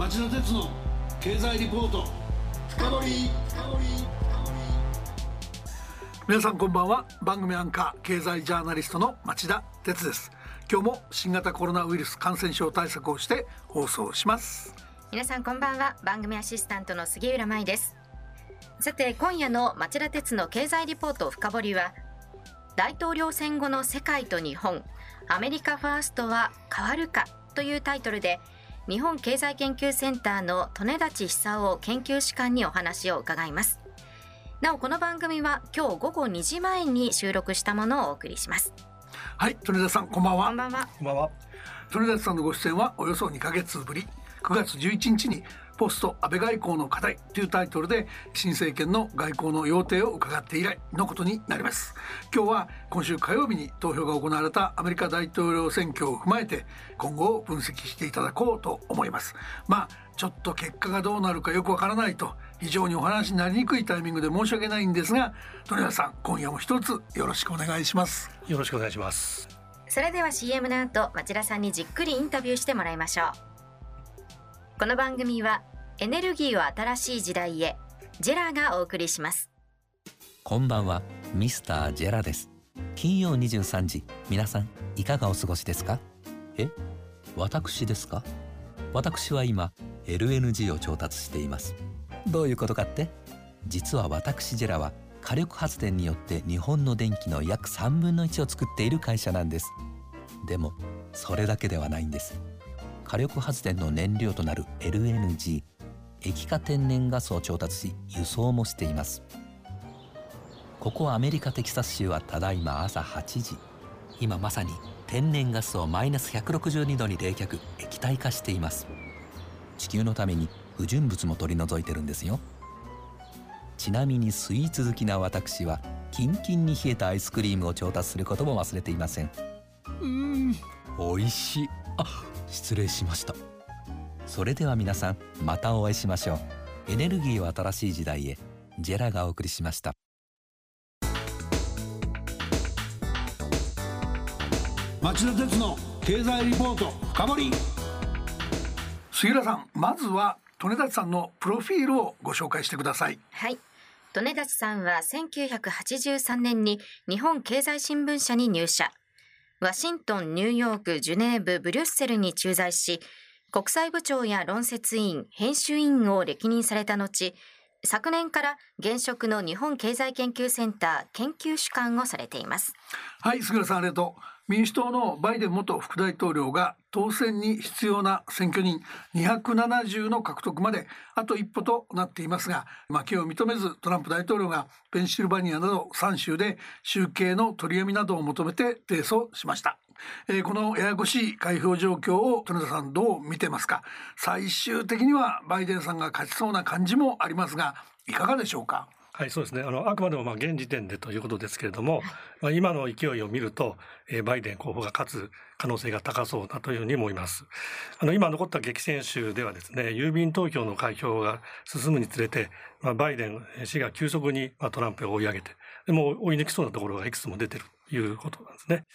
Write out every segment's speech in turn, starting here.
町田鉄の経済リポート。深掘皆さんこんばんは。番組アンカー経済ジャーナリストの町田鉄です。今日も新型コロナウイルス感染症対策をして放送します。皆さんこんばんは。番組アシスタントの杉浦舞です。さて今夜の町田鉄の経済リポート深掘りは大統領選後の世界と日本アメリカファーストは変わるかというタイトルで日本経済研究センターの利根立久夫研究士官にお話を伺います。なおこの番組は今日午後2時前に収録したものをお送りします。はい利根田さんこんばんは。こんばんは。利根田さんのご出演はおよそ2ヶ月ぶり。9月11日にポスト安倍外交の課題というタイトルで新政権の外交の要諦を伺って以来のことになります。今日は今週火曜日に投票が行われたアメリカ大統領選挙を踏まえて今後を分析していただこうと思います。まあちょっと結果がどうなるかよくわからないと非常にお話になりにくいタイミングで申し訳ないんですが鳥谷さん今夜も一つよろしくお願いします。よろしくお願いします。それでは CM の後町田さんにじっくりインタビューしてもらいましょう。この番組はエネルギーを新しい時代へ。ジェラがお送りします。こんばんはミスタージェラです。金曜23時皆さんいかがお過ごしですか？え私ですか？私は今 LNG を調達しています。どういうことかって？実は私ジェラは火力発電によって日本の電気の約3分の1を作っている会社なんです。でもそれだけではないんです。火力発電の燃料となる LNG 液化天然ガスを調達し輸送もしています。ここアメリカテキサス州はただいま朝8時。今まさに天然ガスをマイナス162度に冷却液体化しています。地球のために不純物も取り除いてるんですよ。ちなみにスイーツ好きな私はキンキンに冷えたアイスクリームを調達することも忘れていません。うん。美味しい。あ失礼しましたそれでは皆さんまたお会いしましょう。エネルギーを新しい時代へ。ジェラがお送りしました。町田鉄の経済リポート深掘り。杉浦さんまずは利根立さんのプロフィールをご紹介してください。はい。利根立さんは1983年に日本経済新聞社に入社。ワシントン、ニューヨーク、ジュネーブ、ブリュッセルに駐在し国際部長や論説委員、編集委員を歴任された後、昨年から現職の日本経済研究センター研究主幹をされています。はい、杉浦さんありがとう。民主党のバイデン元副大統領が当選に必要な選挙人270の獲得まであと一歩となっていますが負けを認めずトランプ大統領がペンシルバニアなど3州で集計の取りやみなどを求めて提訴しました。えー、このややこしい開票状況を豊田さんどう見てますか？最終的にはバイデンさんが勝ちそうな感じもありますがいかがでしょうか？はい、そうですね。あの、あくまでもまあ現時点でということですけれども、まあ、今の勢いを見ると、えー、バイデン候補が勝つ可能性が高そうだというふうに思います。あの、今残った激戦州ではですね、郵便投票の開票が進むにつれて、まあ、バイデン氏が急速に、まあ、トランプを追い上げて、でも追い抜きそうなところがいくつも出てるということなんですね。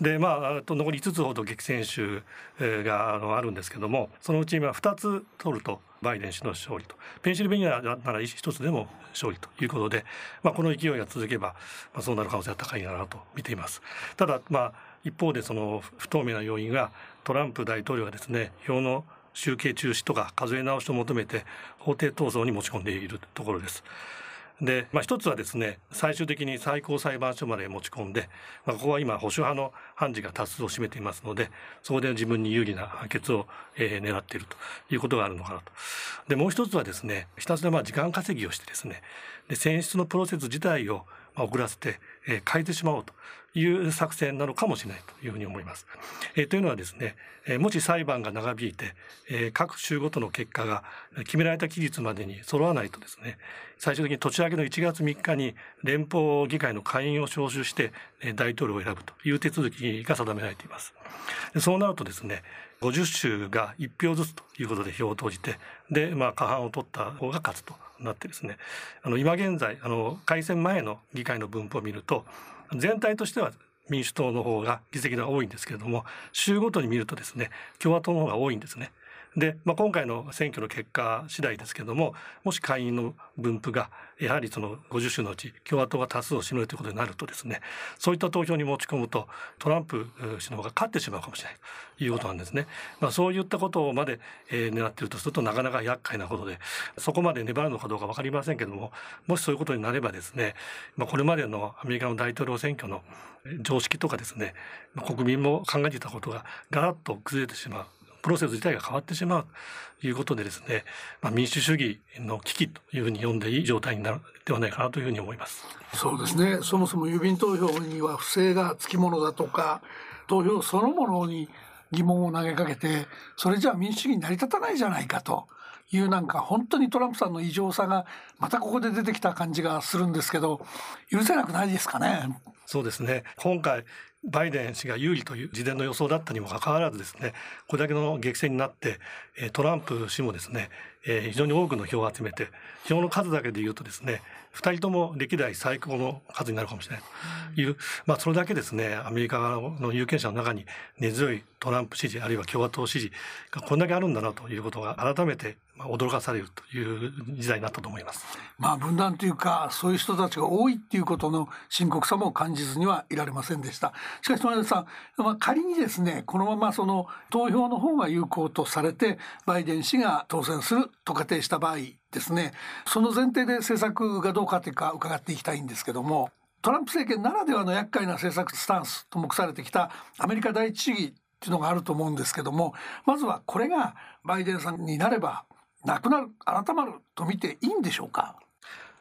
でまあ残り5つほど激戦州があるんですけどもそのうち今2つ取るとバイデン氏の勝利とペンシルベニアなら1つでも勝利ということで、まあ、この勢いが続けば、まあ、そうなる可能性は高いなと見ています。ただ、まあ、一方でその不透明な要因がトランプ大統領がですね票の集計中止とか数え直しを求めて法廷闘争に持ち込んでいるところです。で、まあ、一つはですね最終的に最高裁判所まで持ち込んで、まあ、ここは今保守派の判事が多数を占めていますのでそこで自分に有利な判決を、えー、狙っているということがあるのかなと。でもう一つはですねひたすらまあ時間稼ぎをしてですねで選出のプロセス自体を遅らせて、えー、変えてしまおうという作戦なのかもしれないというふうに思います。えー、というのはですね、えー、もし裁判が長引いて、えー、各州ごとの結果が決められた期日までに揃わないとですね、最終的に年明けの1月3日に連邦議会の会員を招集して大統領を選ぶという手続きが定められています。そうなるとですね、50州が1票ずつということで票を投じて、で、まあ、過半を取った方が勝つとなってですね、あの、今現在、あの、改選前の議会の分布を見ると、全体としては民主党の方が議席が多いんですけれども州ごとに見るとですね共和党の方が多いんですね。で、まあ、今回の選挙の結果次第ですけどももし下院の分布がやはりその50州のうち共和党が多数を占めるということになるとですねそういった投票に持ち込むとトランプ氏の方が勝ってしまうかもしれないということなんですね。まあ、そういったことまで、えー、狙っているとするとなかなか厄介なことでそこまで粘るのかどうか分かりませんけどももしそういうことになればですね、まあ、これまでのアメリカの大統領選挙の常識とかですね国民も考えていたことがガラッと崩れてしまうプロセス自体が変わってしまうということでですね、まあ、民主主義の危機というふうに読んでいい状態になるではないかなというふうに思います。そうですね。そもそも郵便投票には不正がつきものだとか、投票そのものに疑問を投げかけて、それじゃあ民主主義に成り立たないじゃないかと。いうなんか本当にトランプさんの異常さがまたここで出てきた感じがするんですけど許せなくないですかね？そうですね今回バイデン氏が有利という事前の予想だったにもかかわらずですねこれだけの激戦になってトランプ氏もですね非常に多くの票を集めて票の数だけで言うとですね2人とも歴代最高の数になるかもしれないという、まあ、それだけですねアメリカの有権者の中に根強いトランプ支持あるいは共和党支持がこんだけあるんだなということが改めて驚かされるという時代になったと思います。まあ分断というかそういう人たちが多いっていうことの深刻さも感じずにはいられませんでした。しかし前田さん、まあ、仮にですねこのままその投票の方が有効とされてバイデン氏が当選すると仮定した場合ですねその前提で政策がどうかというか伺っていきたいんですけどもトランプ政権ならではの厄介な政策スタンスと目されてきたアメリカ第一主義っていうのがあると思うんですけどもまずはこれがバイデンさんになればなくなる改まると見ていいんでしょうか？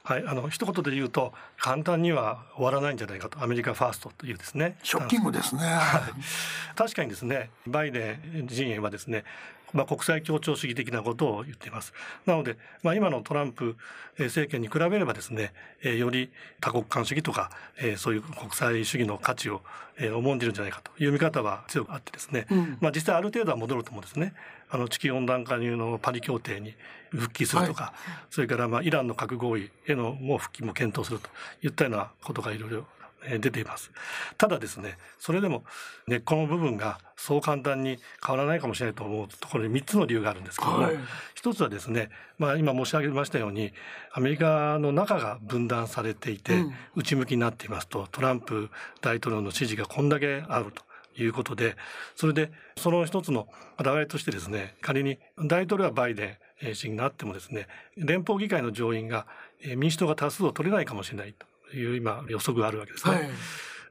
はい、あの一言で言うと簡単には終わらないんじゃないかと。アメリカファーストというですねショッキングですね、はい、確かにですねバイデン陣営はですねまあ、国際協調主義的なことを言っています。なので、まあ、今のトランプ政権に比べればですね、より多国間主義とか、そういう国際主義の価値を重んじるんじゃないかという見方は強くあってですね、うん、まあ、実際ある程度は戻ると思うんですね。あの地球温暖化入のパリ協定に復帰するとか、はい、それからまあイランの核合意へのもう復帰も検討するといったようなことがいろいろ出ています。ただですね、それでも根っこの部分がそう簡単に変わらないかもしれないと思うところに3つの理由があるんですけども、はい、一つはですね、まあ今申し上げましたように、アメリカの中が分断されていて、内向きになっていますと、トランプ大統領の支持がこんだけあると。いうことで、それでその一つの表れとしてですね、仮に大統領はバイデン氏になってもですね、連邦議会の上院が民主党が多数を取れないかもしれないと。いう今予測があるわけですね。はい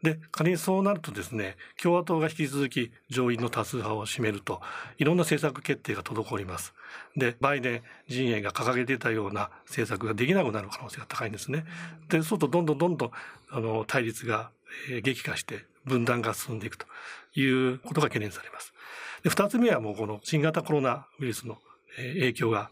で仮にそうなるとですね共和党が引き続き上院の多数派を占めるといろんな政策決定が滞ります。でバイデン陣営が掲げていたような政策ができなくなる可能性が高いんですね。でそうするとどんどんどんどんあの対立が激化して分断が進んでいくということが懸念されます。で2つ目はもうこの新型コロナウイルスの影響が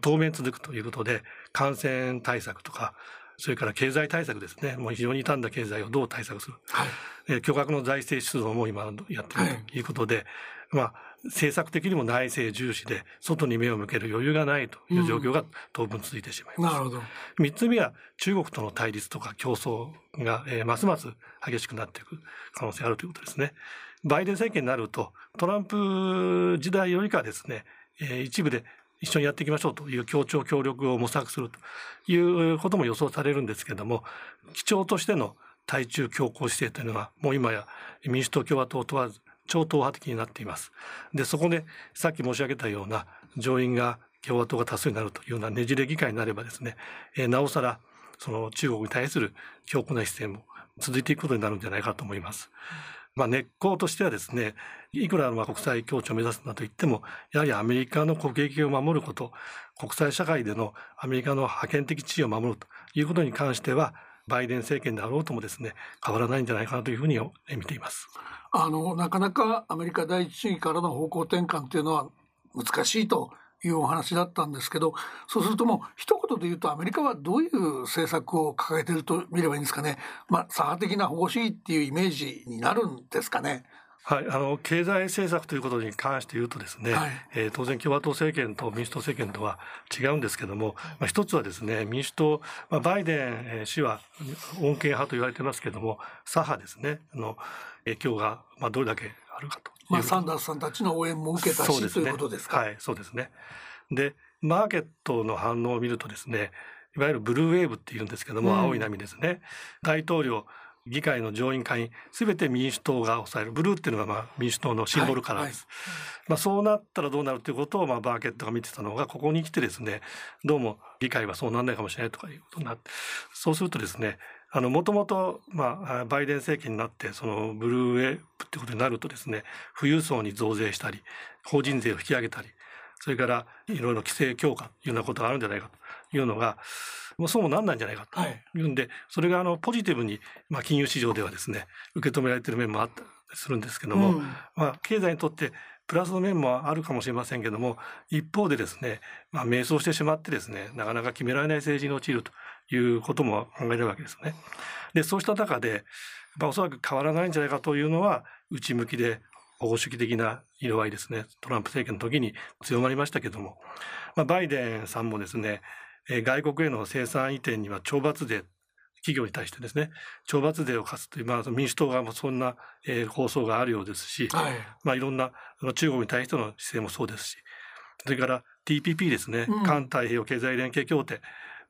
当面続くということで感染対策とかそれから経済対策ですね。もう非常に傷んだ経済をどう対策する、はい、え巨額の財政出動も今やっているとい。うことで、はい、まあ政策的にも内政重視で外に目を向ける余裕がないという状況が当分続いてしまいます。うん、なるほど。3つ目は中国との対立とか競争が、えー、ますます激しくなっていく可能性があるということですね。バイデン政権になるとトランプ時代よりかですね、えー、一部で一緒にやっていきましょうという協調協力を模索するということも予想されるんですけれども基調としての対中強硬姿勢というのはもう今や民主党共和党問わず超党派的になっています。でそこでさっき申し上げたような上院が共和党が多数になるというようなねじれ議会になればですね、えー、なおさらその中国に対する強硬な姿勢も続いていくことになるんじゃないかと思います。まあ、根っことしてはですねいくらまあ国際協調を目指すなといってもやはりアメリカの国益を守ること国際社会でのアメリカの覇権的地位を守るということに関してはバイデン政権であろうともですね変わらないんじゃないかなというふうに見ています。あのなかなかアメリカ第一主義からの方向転換というのは難しいというお話だったんですけどそうするともう一言で言うとアメリカはどういう政策を掲げてると見ればいいんですかね、まあ、左派的な保護主義っていうイメージになるんですかね。はい、あの経済政策ということに関して言うとですね、はい、えー、当然共和党政権と民主党政権とは違うんですけども、まあ、一つはですね民主党、まあ、バイデン氏は穏健派と言われてますけども左派ですねの影響がまあどれだけあるかとまあ、サンダースさんたちの応援も受けたし、ね、ということですか。はい、そうですね。で、マーケットの反応を見るとですね、いわゆるブルーウェーブっていうんですけども、うん、青い波ですね。大統領議会の上院下院すべて民主党が抑えるブルーっていうのがまあ民主党のシンボルカラーです、はいはい、まあ、そうなったらどうなるということをまあバーケットが見てたのがここに来てですねどうも議会はそうなんないかもしれないとかいうことになってそうするとですねあのもともとまあバイデン政権になってそのブルーウェーブってことになるとですね富裕層に増税したり法人税を引き上げたりそれからいろいろ規制強化というようなことがあるんじゃないかというのがもうそうもなんないんじゃないかとい。うんで、はい、それがあのポジティブに、まあ、金融市場ではですね受け止められている面もあったりするんですけども、うん、まあ、経済にとってプラスの面もあるかもしれませんけども一方でですね、まあ、迷走してしまってですねなかなか決められない政治に陥るということも考えられるわけですね。でそうした中で、まあ、おそらく変わらないんじゃないかというのは内向きで保護主義的な色合いですね。トランプ政権の時に強まりましたけども、まあ、バイデンさんもですね外国への生産移転には懲罰税企業に対してですね懲罰税を課すという、まあ、民主党側もそんな、えー、構想があるようですし、はい、まあ、いろんな中国に対しての姿勢もそうですしそれから TPP ですね、うん、環太平洋経済連携協定。まあ、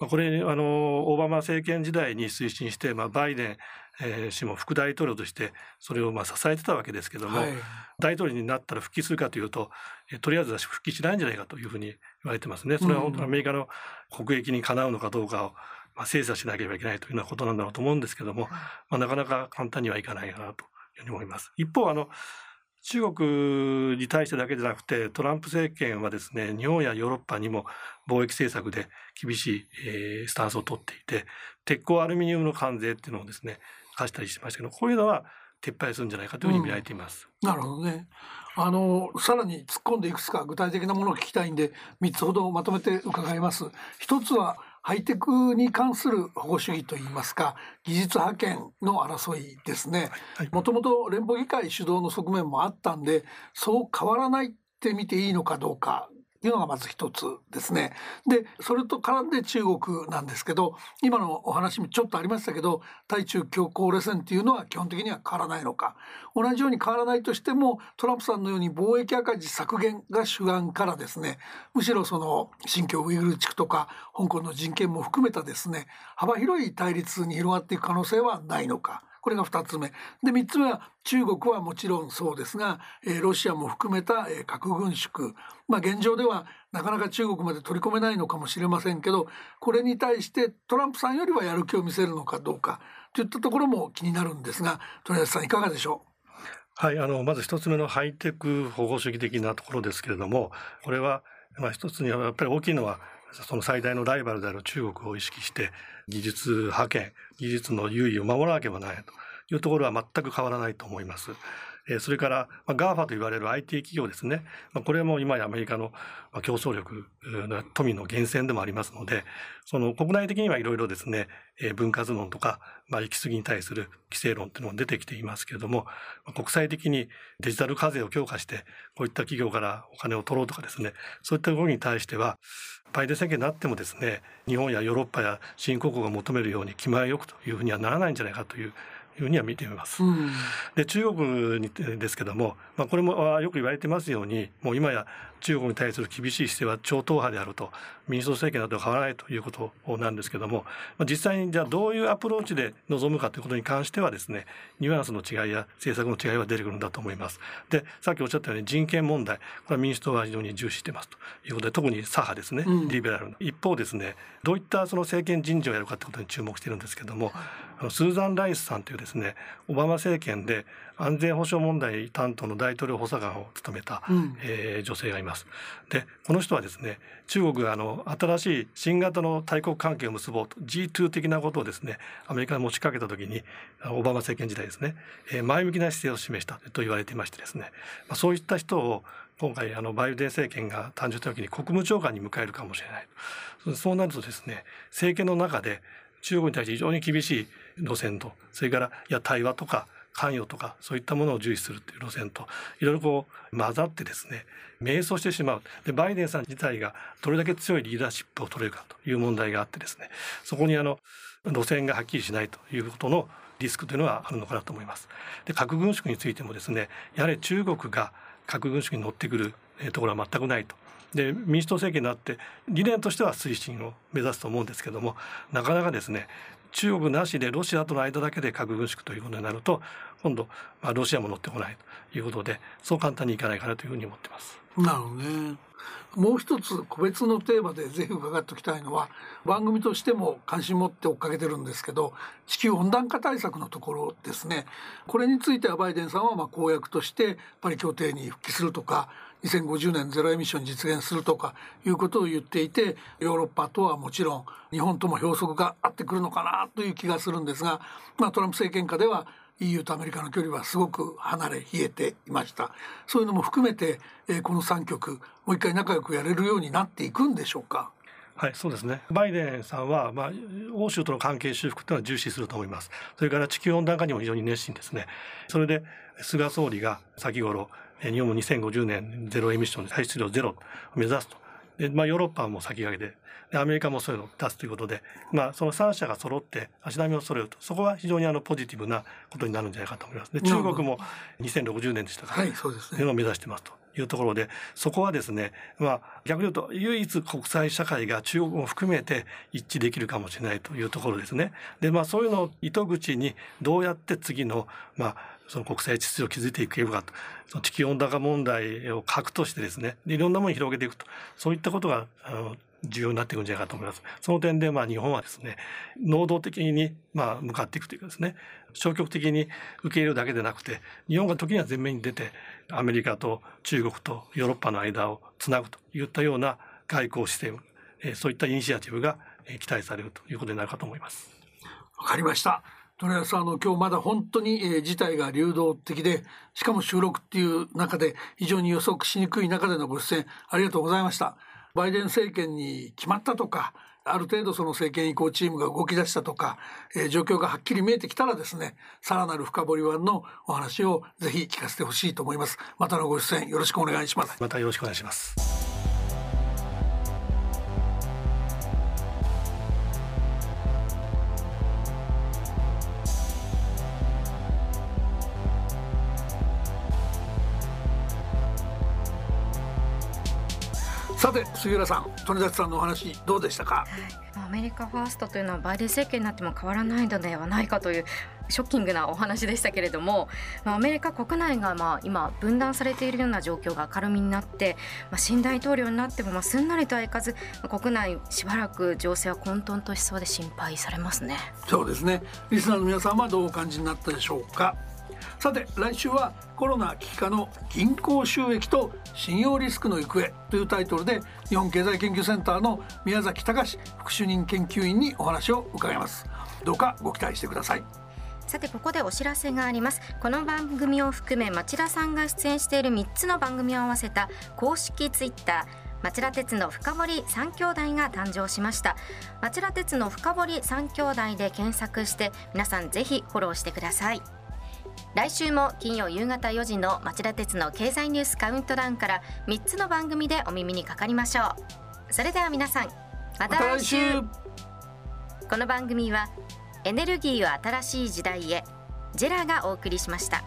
これあのオバマ政権時代に推進して、まあ、バイデン、えー、氏も副大統領としてそれをまあ支えてたわけですけども、はい、大統領になったら復帰するかというと、えー、とりあえず復帰しないんじゃないかというふうに言われてますね。それは本当にアメリカの国益にかなうのかどうかを、まあ、精査しなければいけないというようなことなんだろうと思うんですけども、まあ、なかなか簡単にはいかないかなというふうに思います。一方あの中国に対してだけじゃなくてトランプ政権はですね日本やヨーロッパにも貿易政策で厳しい、えー、スタンスを取っていて鉄鋼アルミニウムの関税っていうのをですね課したりしましたけどこういうのは撤廃するんじゃないかというふうに見られています。うん、なるほどね。あのさらに突っ込んでいくつか具体的なものを聞きたいんで3つほどまとめて伺います。一つはハイテクに関する保護主義といいますか技術覇権の争いですね。もともと連邦議会主導の側面もあったんでそう変わらないって見ていいのかどうかいうのがまず一つですね。でそれと絡んで中国なんですけど今のお話もちょっとありましたけど対中強硬路線っていうのは基本的には変わらないのか同じように変わらないとしてもトランプさんのように貿易赤字削減が主眼からですねむしろその新疆ウイグル地区とか香港の人権も含めたですね幅広い対立に広がっていく可能性はないのか。これが2つ目。で3つ目は中国はもちろんそうですが、えー、ロシアも含めた、えー、核軍縮、まあ、現状ではなかなか中国まで取り込めないのかもしれませんけどこれに対してトランプさんよりはやる気を見せるのかどうかといったところも気になるんですが鳥谷さんいかがでしょう？はい、あのまず一つ目のハイテク保護主義的なところですけれどもこれは、まあ、一つにはやっぱり大きいのはその最大のライバルである中国を意識して技術覇権技術の優位を守らなければならないというところは全く変わらないと思います。それから、GAFA と言われる IT 企業ですね。これも今やアメリカの競争力の富の源泉でもありますので、その国内的にはいろいろですね、分割論とか、まあ、行き過ぎに対する規制論っていうのも出てきていますけれども、国際的にデジタル課税を強化して、こういった企業からお金を取ろうとかですね、そういった動きに対しては、バイデン政権になってもですね、日本やヨーロッパや新興国が求めるように気前よくというふうにはならないんじゃないかといういうには見ています。うん、で中国にですけども、まあ、これもよく言われてますようにもう今や中国に対する厳しい姿勢は超党派であると民主党政権など変わらないということなんですけども、まあ、実際にじゃあどういうアプローチで臨むかということに関してはですねニュアンスの違いや政策の違いは出てくるんだと思います。でさっきおっしゃったように人権問題これは民主党は非常に重視してますと。いうことで特に左派ですね、リベラルの、一方ですねどういったその政権人事をやるかということに注目しているんですけどもあのスーザン・ライスさんというですねオバマ政権で安全保障問題担当の大統領補佐官を務めた、うん、えー、女性がいます。でこの人はですね中国があの新しい新型の大国関係を結ぼうと G2 的なことをですねアメリカに持ちかけた時にオバマ政権時代ですね、えー、前向きな姿勢を示したと言われていましてですね、まあ、そういった人を今回あのバイデン政権が誕生した時に国務長官に迎えるかもしれないそうなるとですね政権の中で中国に対して非常に厳しい路線とそれからいや対話とか関与とかそういったものを重視するっていう路線といろいろこう混ざってですね迷走してしまうでバイデンさん自体がどれだけ強いリーダーシップを取れるかという問題があってですねそこにあの路線がはっきりしないということのリスクというのはあるのかなと思います。で核軍縮についてもですねやはり中国が核軍縮に乗ってくるところは全くないと。で民主党政権になって理念としては推進を目指すと思うんですけどもなかなかですね中国なしでロシアとの間だけで核軍縮ということになると今度、まあ、ロシアも乗ってこないということでそう簡単にいかないかなというふうに思ってます。なるほどねもう一つ個別のテーマでぜひ伺っておきたいのは番組としても関心持って追っかけてるんですけど地球温暖化対策のところですねこれについてはバイデンさんはまあ公約としてパリ協定に復帰するとか2050年ゼロエミッション実現するとかいうことを言っていてヨーロッパとはもちろん日本とも標則が合ってくるのかなという気がするんですが、まあ、トランプ政権下では EU とアメリカの距離はすごく離れ冷えていましたそういうのも含めて、えー、この3局もう一回仲良くやれるようになっていくんでしょうか？はい、そうですね。バイデンさんは、まあ、欧州との関係修復というのは重視すると思います。それから地球温暖化にも非常に熱心ですね。それで、菅総理が先頃、日本も2050年ゼロエミッション排出量ゼロを目指すと。で、まあ、ヨーロッパも先駆けででアメリカもそういうのを出すということで、まあ、その3社が揃って足並みを揃えるとそこは非常にあのポジティブなことになるんじゃないかと思います。で中国も2060年でしたから、はい、そうですね、いうのを目指してますと。いうところでそこはですね、まあ、逆に言うと唯一国際社会が中国も含めて一致できるかもしれないというところですね。でまあそういうのを糸口にどうやって次の、まあ、その国際秩序を築いていけるかとその地球温暖化問題を核としてですねいろんなものに広げていくとそういったことがあの重要になっていくんじゃないかと思います。その点でまあ日本はですね能動的にまあ向かっていくというかですね消極的に受け入れるだけでなくて日本が時には前面に出てアメリカと中国とヨーロッパの間をつなぐといったような外交姿勢えそういったイニシアチブが期待されるということになるかと思います。わかりました。とりあえずあの今日まだ本当に、えー、事態が流動的でしかも収録っていう中で非常に予測しにくい中でのご出演ありがとうございました。バイデン政権に決まったとかある程度その政権移行チームが動き出したとか、えー、状況がはっきり見えてきたらですねさらなる深掘り版のお話をぜひ聞かせてほしいと思います。またのご出演よろしくお願いします。またよろしくお願いします。さて杉浦さん鳥立さんのお話どうでしたか、はい、アメリカファーストというのはバイデン政権になっても変わらないのではないかというショッキングなお話でしたけれども、まあ、アメリカ国内がまあ今分断されているような状況が明るみになって、まあ、新大統領になってもまあすんなりとはいかず国内しばらく情勢は混沌としそうで心配されますね。そうですね。リスナーの皆さんはどうお感じになったでしょうか？さて来週はコロナ危機下の銀行収益と信用リスクの行方というタイトルで日本経済研究センターの宮崎隆副主任研究員にお話を伺います。どうかご期待してください。さてここでお知らせがあります。この番組を含め町田さんが出演している3つの番組を合わせた公式ツイッター町田鉄の深堀三兄弟が誕生しました。町田鉄の深堀三兄弟で検索して皆さんぜひフォローしてください。来週も金曜夕方4時の町田鉄の経済ニュースカウントダウンから3つの番組でお耳にかかりましょう。それでは皆さんまた来週。この番組はエネルギーを新しい時代へジェラがお送りしました